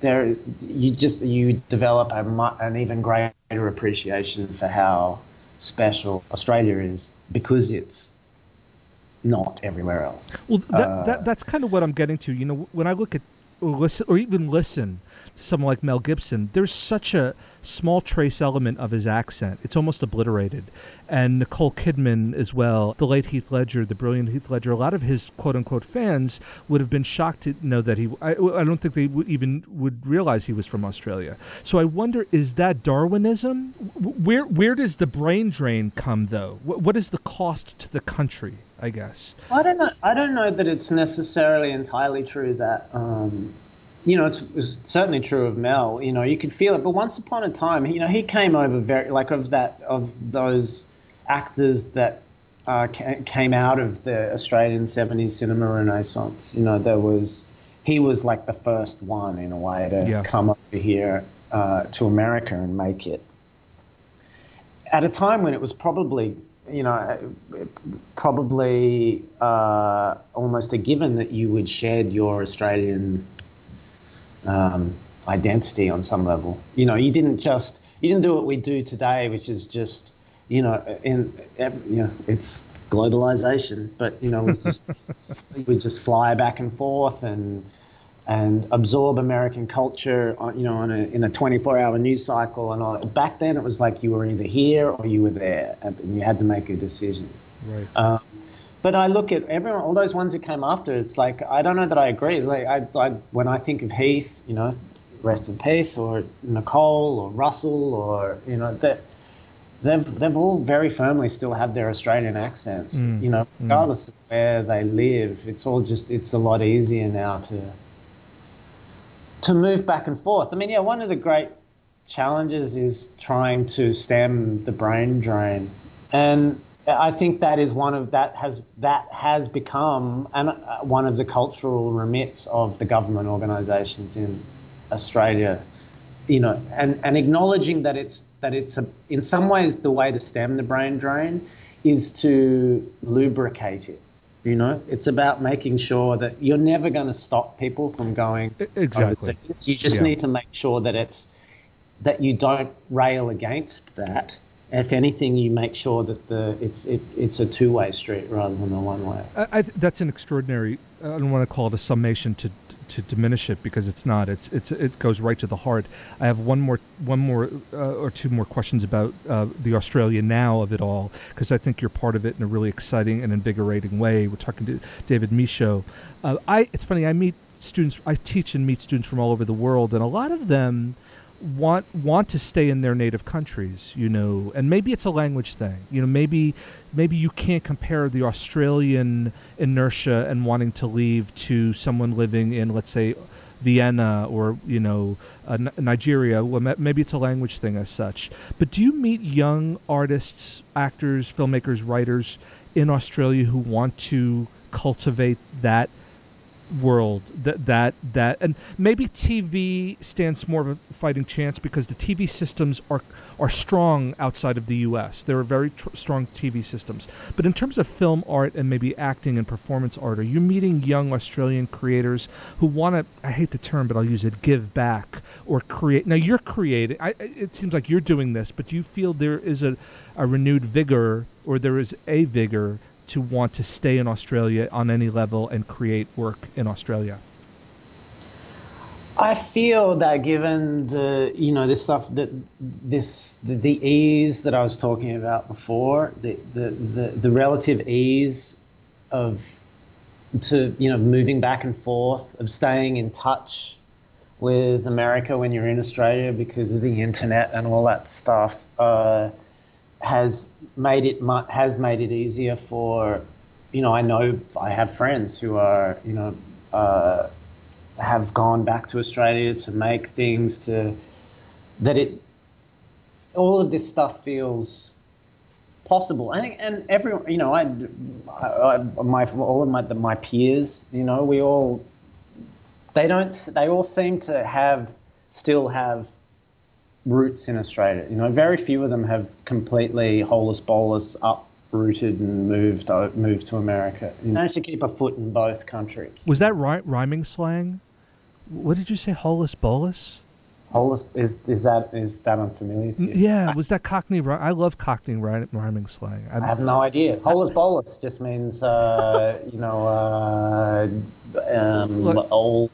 there, you just you develop a, an even greater appreciation for how special Australia is because it's not everywhere else. Well, that, Uh, that that's kind of what I'm getting to. You know, when I look at or listen or even listen to someone like Mel Gibson, there's such a small trace element of his accent. It's almost obliterated. And Nicole Kidman as well, the late Heath Ledger, the brilliant Heath Ledger. A lot of his quote unquote fans would have been shocked to know that he. I, I don't think they would even would realize he was from Australia. So I wonder, is that Darwinism? Where where does the brain drain come though? What, is the cost to the country? I guess. I don't know. I don't know that it's necessarily entirely true that, um, you know, it's, it's certainly true of Mel. You know, you could feel it. But once upon a time, you know, he came over very like of that of those actors that uh, ca- came out of the Australian '70s cinema renaissance. You know, there was he was like the first one in a way to Yeah. come over here uh, to America and make it at a time when it was probably, you know, probably uh, almost a given that you would shed your Australian um, identity on some level. You know, you didn't just you didn't do what we do today, which is just, you know, in you know, it's globalization, but you know, we just [LAUGHS] we just fly back and forth and and absorb American culture, on, you know, on a, in a 24-hour news cycle and all. Back then, it was like you were either here or you were there, and you had to make a decision. Right. Um, but I look at everyone, all those ones who came after. It's like I don't know that I agree. Like I, I when I think of Heath, you know, rest in peace, or Nicole, or Russell, or you know that they've they've all very firmly still have their Australian accents. Mm, You know, regardless of where they live, it's all just it's a lot easier now to to move back and forth. I mean, yeah, one of the great challenges is trying to stem the brain drain, and I think that is one of that has that has become and uh, one of the cultural remits of the government organisations in Australia. You know, and, and acknowledging that it's that it's a in some ways the way to stem the brain drain is to lubricate it. You know, it's about making sure that you're never going to stop people from going exactly. overseas. You just Yeah. need to make sure that it's that you don't rail against that. If anything, you make sure that the it's it, it's a two way street rather than a one way. That's an extraordinary. I don't want to call it a summation to to diminish it because it's not. It's it's it goes right to the heart. I have one more one more uh, or two more questions about uh, the Australia now of it all because I think you're part of it in a really exciting and invigorating way. We're talking to David Michôd. Uh, I it's funny. I meet students. I teach and meet students from all over the world, and a lot of them want want to stay in their native countries you know and maybe it's a language thing. You know maybe maybe you can't compare the australian inertia and wanting to leave to someone living in let's say vienna or you know uh, N- nigeria. Well ma- maybe it's a language thing as such. But do you meet young artists actors filmmakers writers in australia who want to cultivate that world that that that and maybe TV stands more of a fighting chance because the TV systems are are strong outside of the US. There are very tr- strong TV systems. But in terms of film art and maybe acting and performance art, are you meeting young Australian creators who want to I hate the term but I'll use it give back or create. Now you're creating I, it seems like you're doing this, but do you feel there is a a renewed vigor or there is a vigor to want to stay in Australia on any level and create work in Australia? I feel that given the you know this stuff that this the, the ease that I was talking about before, the, the the the relative ease of to you know moving back and forth, of staying in touch with America when you're in Australia because of the internet and all that stuff, uh, has made it has made it easier for you know I know I have friends who are you know. Uh, have gone back to Australia to make things to that it all of this stuff feels possible and and everyone you know I, I, I my all of my my peers you know we all they don't they all seem to have still have roots in Australia you know very few of them have completely holus bolus uprooted and moved o- moved to America you managed to keep a foot in both countries Was that ry- rhyming slang? What did you say? Holus bolus? Holus is is that is that unfamiliar to you? Yeah, was that Cockney? I love Cockney rhyming slang. I have no idea. Holus bolus just means uh, you know uh, um, Look- all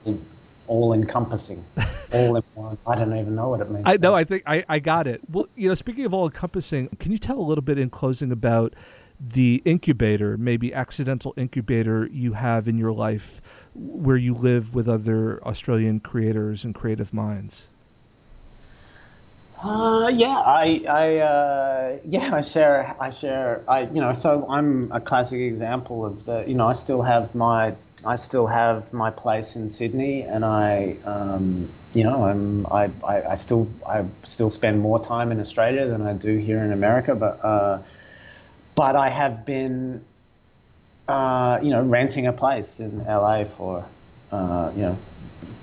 all encompassing, [LAUGHS] all in one. I don't even know what it means. I know. I think I, I got it. Well, you know, speaking of all encompassing, can you tell a little bit in closing about the incubator, maybe accidental incubator you have in your life, where you live with other Australian creators and creative minds? Uh, yeah, I, I, uh, yeah, I share, I share, I, you know, so I'm a classic example of the, you know, I still have my, I still have my place in Sydney, and I, um, you know, I'm, I, I, I still, I still spend more time in Australia than I do here in America, but, uh, but I have been, uh, you know, renting a place in LA for, uh, you know,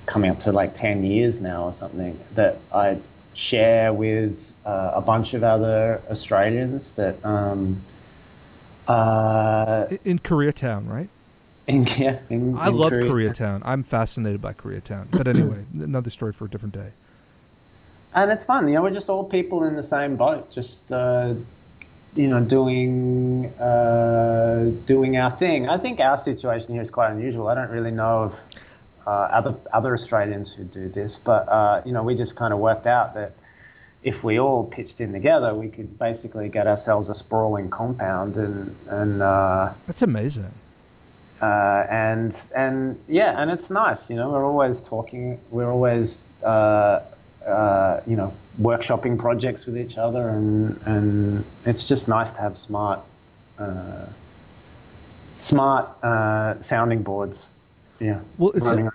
coming up to like 10 years now or something that I share with uh, a bunch of other Australians that, um, uh, In Koreatown, right? In, yeah, in, I in love Korea. Koreatown. I'm fascinated by Koreatown. But anyway, [CLEARS THROAT] another story for a different day. and it's fun. You know, we're just all people in the same boat, just uh, you know, doing uh, doing our thing. I think our situation here is quite unusual. I don't really know of uh, other other Australians who do this, but uh, you know, we just kind of worked out that if we all pitched in together, we could basically get ourselves a sprawling compound, and and uh, That's amazing. Uh, and and yeah, and it's nice. You know, we're always talking. We're always uh, uh, you know workshopping projects with each other, and and it's just nice to have smart uh, smart uh, sounding boards. Yeah. Well, it's a-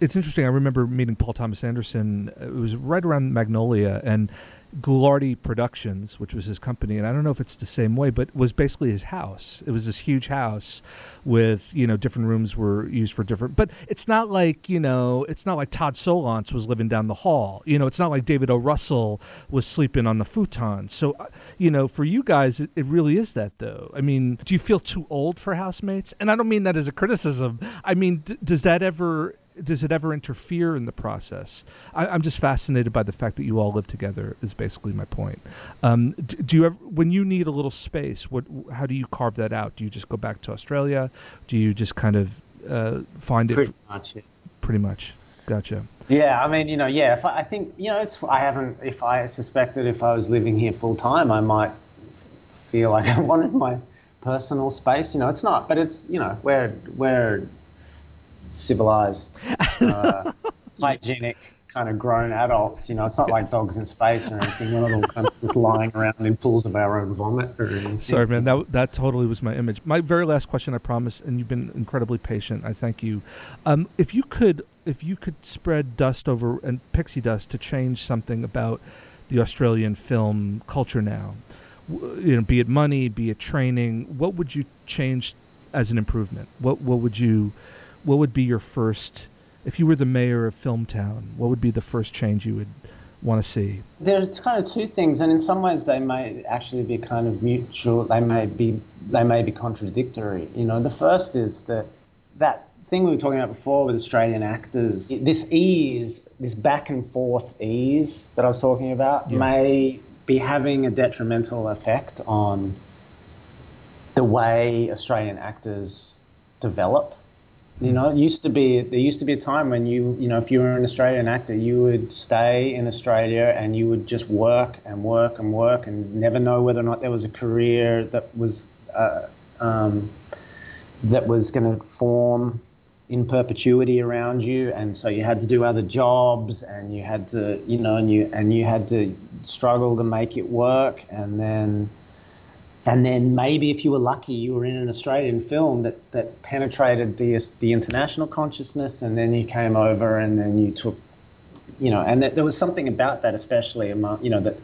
It's interesting. I remember meeting Paul Thomas Anderson. It was right around Magnolia and Ghoulardi Productions, which was his company, and I don't know if it's the same way, but was basically his house. It was this huge house with you know different rooms were used for different. But it's not like you know it's not like Todd Solondz was living down the hall. You know, it's not like David O. Russell was sleeping on the futon. So uh, you know, for you guys, it, it really is that though. I mean, do you feel too old for housemates? And I don't mean that as a criticism. I mean, d- does that ever does it ever interfere in the process? I, I'm just fascinated by the fact that you all live together. Is basically my point. Um, d- do you ever, when you need a little space, what, how do you carve that out? Do you just go back to Australia? Do you just kind of uh, find it? Pretty much. Yeah. Pretty much. Gotcha. Yeah, I mean, you know, yeah. If I, I think, you know, it's. I haven't. If I suspected if I was living here full time, I might feel like [LAUGHS] I wanted my personal space. You know, it's not, but it's. You know, we're we're civilized, [LAUGHS] uh, hygienic, kind of grown adults. You know, it's not like dogs in space or anything. We're not all kind of just lying around in pools of our own vomit or anything. Sorry, man. That that totally was my image. My very last question, I promise, and you've been incredibly patient. I thank you. Um, if you could, if you could spread dust over and pixie dust to change something about the Australian film culture now, you know, be it money, be it training, what would you change as an improvement? What what would you, what would be your first? If you were the mayor of Filmtown, what would be the first change you would want to see? There's kind of two things, and in some ways they may actually be kind of mutual. They may be they may be contradictory. You know, the first is that that thing we were talking about before with Australian actors. This ease, this back and forth ease that I was talking about, Yeah. may be having a detrimental effect on the way Australian actors develop. You know, it used to be there used to be a time when you you know if you were an Australian actor, you would stay in Australia and you would just work and work and work and never know whether or not there was a career that was uh, um, that was going to form in perpetuity around you. And so you had to do other jobs and you had to you know and you and you had to struggle to make it work. And then and then maybe if you were lucky you were in an Australian film that that penetrated the the international consciousness and then you came over and then you took you know and that, there was something about that especially among you know that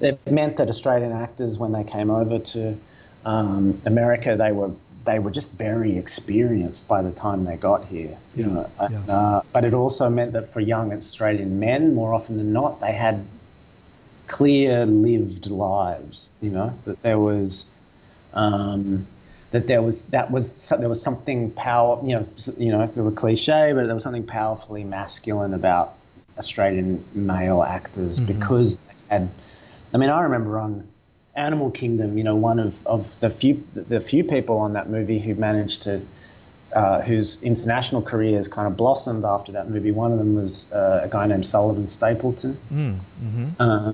that meant that Australian actors when they came over to um, America they were they were just very experienced by the time they got here. You know, yeah. uh, but it also meant that for young Australian men, more often than not, they had clear lived lives. You know that there was. Um, that there was that was there was something power you know you know sort of a cliche but there was something powerfully masculine about Australian male actors because they had I mean I remember on Animal Kingdom you know one of, of the few the few people on that movie who managed to uh, whose international careers kind of blossomed after that movie one of them was uh, a guy named Sullivan Stapleton Mm, hmm uh,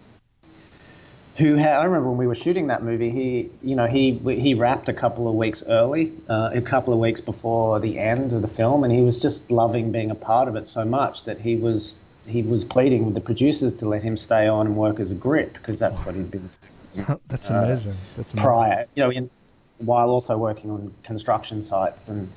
who had, I remember when we were shooting that movie, he, you know, he he wrapped a couple of weeks early, uh, a couple of weeks before the end of the film, and he was just loving being a part of it so much that he was he was pleading with the producers to let him stay on and work as a grip because that's what he'd been [LAUGHS] That's Uh, amazing. That's amazing. prior, you know, in, while also working on construction sites and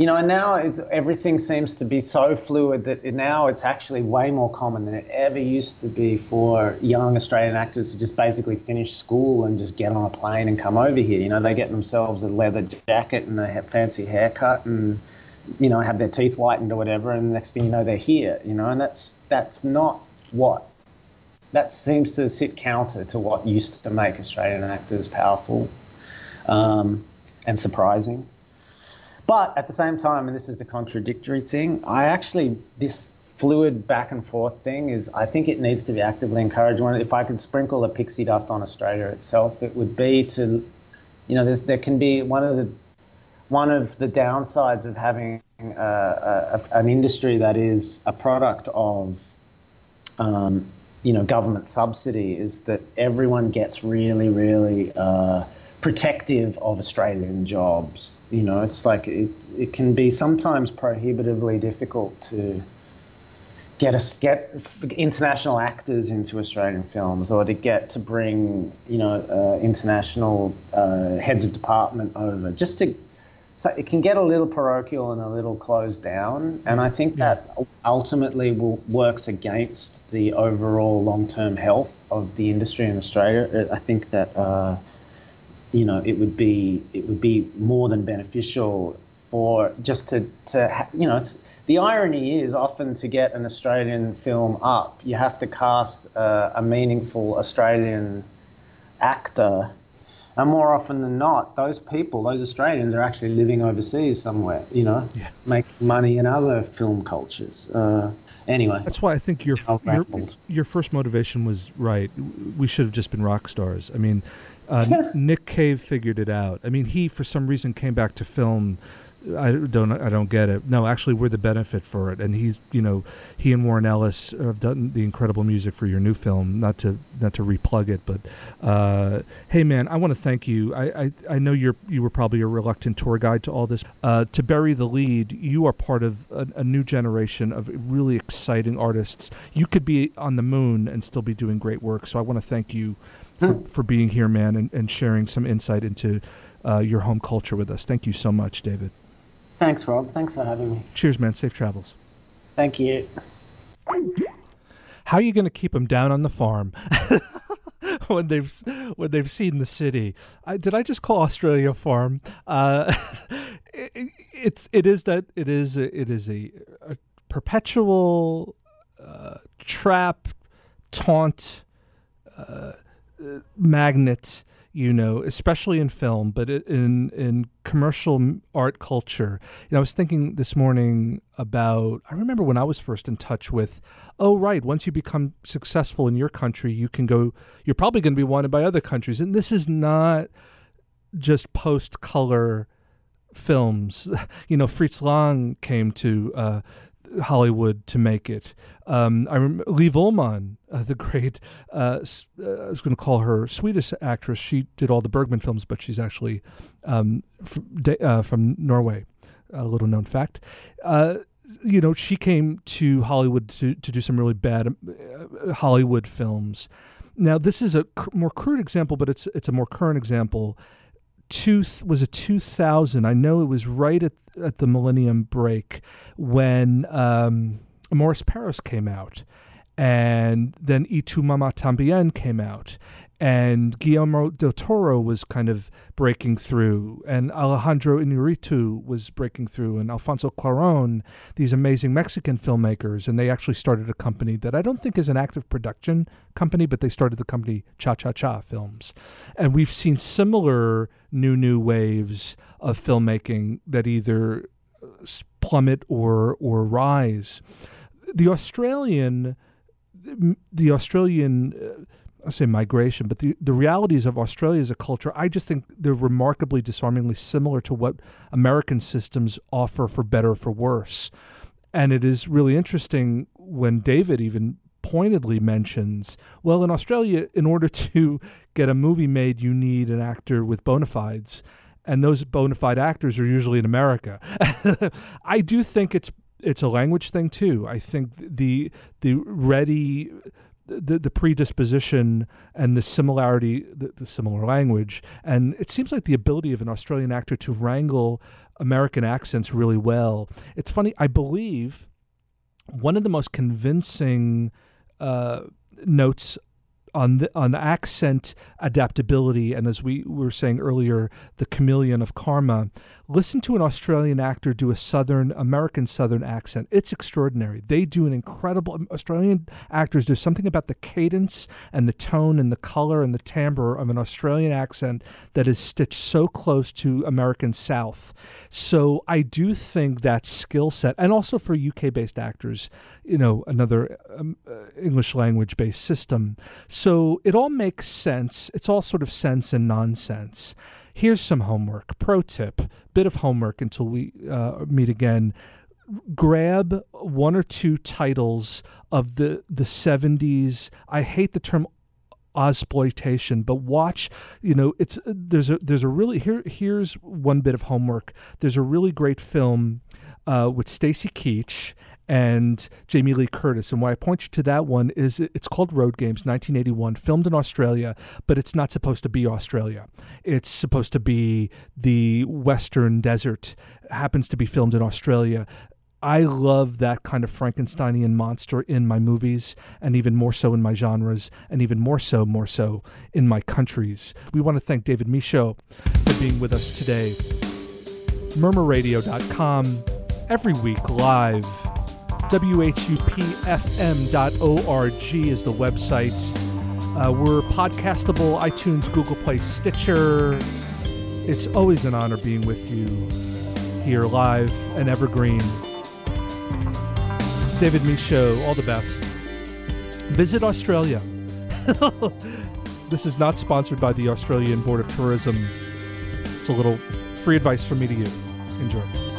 you know, and now everything seems to be so fluid that now it's actually way more common than it ever used to be for young Australian actors to just basically finish school and just get on a plane and come over here. You know, they get themselves a leather jacket and a fancy haircut and you know have their teeth whitened or whatever, and the next thing you know they're here. You know, and that's that's not what that seems to sit counter to what used to make Australian actors powerful um, and surprising. But at the same time, and this is the contradictory thing, I actually, this fluid back and forth thing is, I think it needs to be actively encouraged. If I could sprinkle a pixie dust on Australia itself, it would be to, you know, there can be one of the, one of the downsides of having uh, a, an industry that is a product of um, you know government subsidy is that everyone gets really really uh, protective of Australian jobs. You know, it's like it, it can be sometimes prohibitively difficult to get us get international actors into Australian films, or to get to bring you know uh, international uh, heads of department over, just to so it can get a little parochial and a little closed down, and I think that ultimately will works against the overall long-term health of the industry in Australia. I think that uh, you know it would be it would be more than beneficial for just to to ha- you know it's the irony is often to get an Australian film up, you have to cast uh, a meaningful Australian actor. And more often than not, those people, those Australians, are actually living overseas somewhere, you know, Yeah. making money in other film cultures. Uh, anyway, That's why I think your your, your first motivation was right. We should have just been rock stars. I mean, uh, Nick Cave figured it out. I mean, he for some reason came back to film. I don't I don't get it. No, actually, we're the benefit for it. And he's you know he and Warren Ellis have done the incredible music for your new film. Not to not to replug it, but uh, hey man, I want to thank you. I, I I know you're you were probably a reluctant tour guide to all this. Uh, to bury the lead, you are part of a, a new generation of really exciting artists. You could be on the moon and still be doing great work. So I want to thank you for, for being here, man, and, and sharing some insight into uh, your home culture with us. Thank you so much, David. thanks, Rob. Thanks for having me. Cheers, man. Safe travels. Thank you. How are you going to keep them down on the farm [LAUGHS] when they've when they've seen the city? I, did I just call Australia a farm? Uh, [LAUGHS] it, it's it is that it is a, it is a, a perpetual uh, trap, taunt, uh, magnet. You know, especially in film, but in in commercial art culture. You know, I was thinking this morning about. I remember when I was first in touch with. Oh, right. Once you become successful in your country, you can go. You're probably going to be wanted by other countries, and this is not just post color films. [LAUGHS] You know, Fritz Lang came to uh, Hollywood to make it. Um, I remember Liv Ullmann, uh, the great, uh, uh, I was going to call her Swedish actress. She did all the Bergman films, but she's actually um, from, uh, from Norway. A little known fact. Uh, you know, she came to Hollywood to, to do some really bad uh, Hollywood films. Now, this is a cr- more crude example, but it's it's a more current example two was it 2000 i know it was right at, at the millennium break when um, Amores Perros came out and then y tu mama tambien came out and guillermo del toro was kind of breaking through and alejandro inarritu was breaking through and alfonso cuaron these amazing mexican filmmakers and they actually started a company that i don't think is an active production company but they started the company cha cha cha films. And we've seen similar new new waves of filmmaking that either uh, plummet or or rise. The australian the australian uh, I say migration, but the, the realities of Australia as a culture, I just think they're remarkably disarmingly similar to what American systems offer for better or for worse. And it is really interesting when David even pointedly mentions, well, in Australia, in order [LAUGHS] to get a movie made, you need an actor with bona fides. And those bona fide actors are usually in America. [LAUGHS] I do think it's it's a language thing too. I think the the ready the the predisposition and the similarity the, the similar language and it seems like the ability of an Australian actor to wrangle American accents really well. It's funny, I believe one of the most convincing uh, notes on the on accent adaptability and as we were saying earlier the chameleon of karma. Listen to an australian actor do a southern american southern accent. It's extraordinary. They do an incredible australian actors do something about the cadence and the tone and the color and the timbre of an australian accent that is stitched so close to american south. So i do think that skill set and also for uk based actors you know another um, uh, english language based system so it all makes sense it's all sort of sense and nonsense Here's some homework. Pro tip, bit of homework until we uh, meet again. Grab one or two titles of the the 70s. I hate the term exploitation but watch you know it's there's a there's a really here here's one bit of homework there's a really great film uh, with Stacy Keach and Jamie Lee Curtis. And why I point you to that one is it's called Road Games 1981, filmed in Australia, but it's not supposed to be Australia. It's supposed to be the Western desert, it happens to be filmed in Australia. I love that kind of Frankensteinian monster in my movies, and even more so in my genres, and even more so, more so in my countries. We want to thank David Michôd for being with us today. murmurradio.com every week live. WHUPFM.org is the website. Uh, we're podcastable, iTunes, Google Play, Stitcher. It's always an honor being with you here live and evergreen. David Michôd, all the best. Visit Australia. [LAUGHS] this is not sponsored by the Australian Board of Tourism. It's a little free advice from me to you. Enjoy.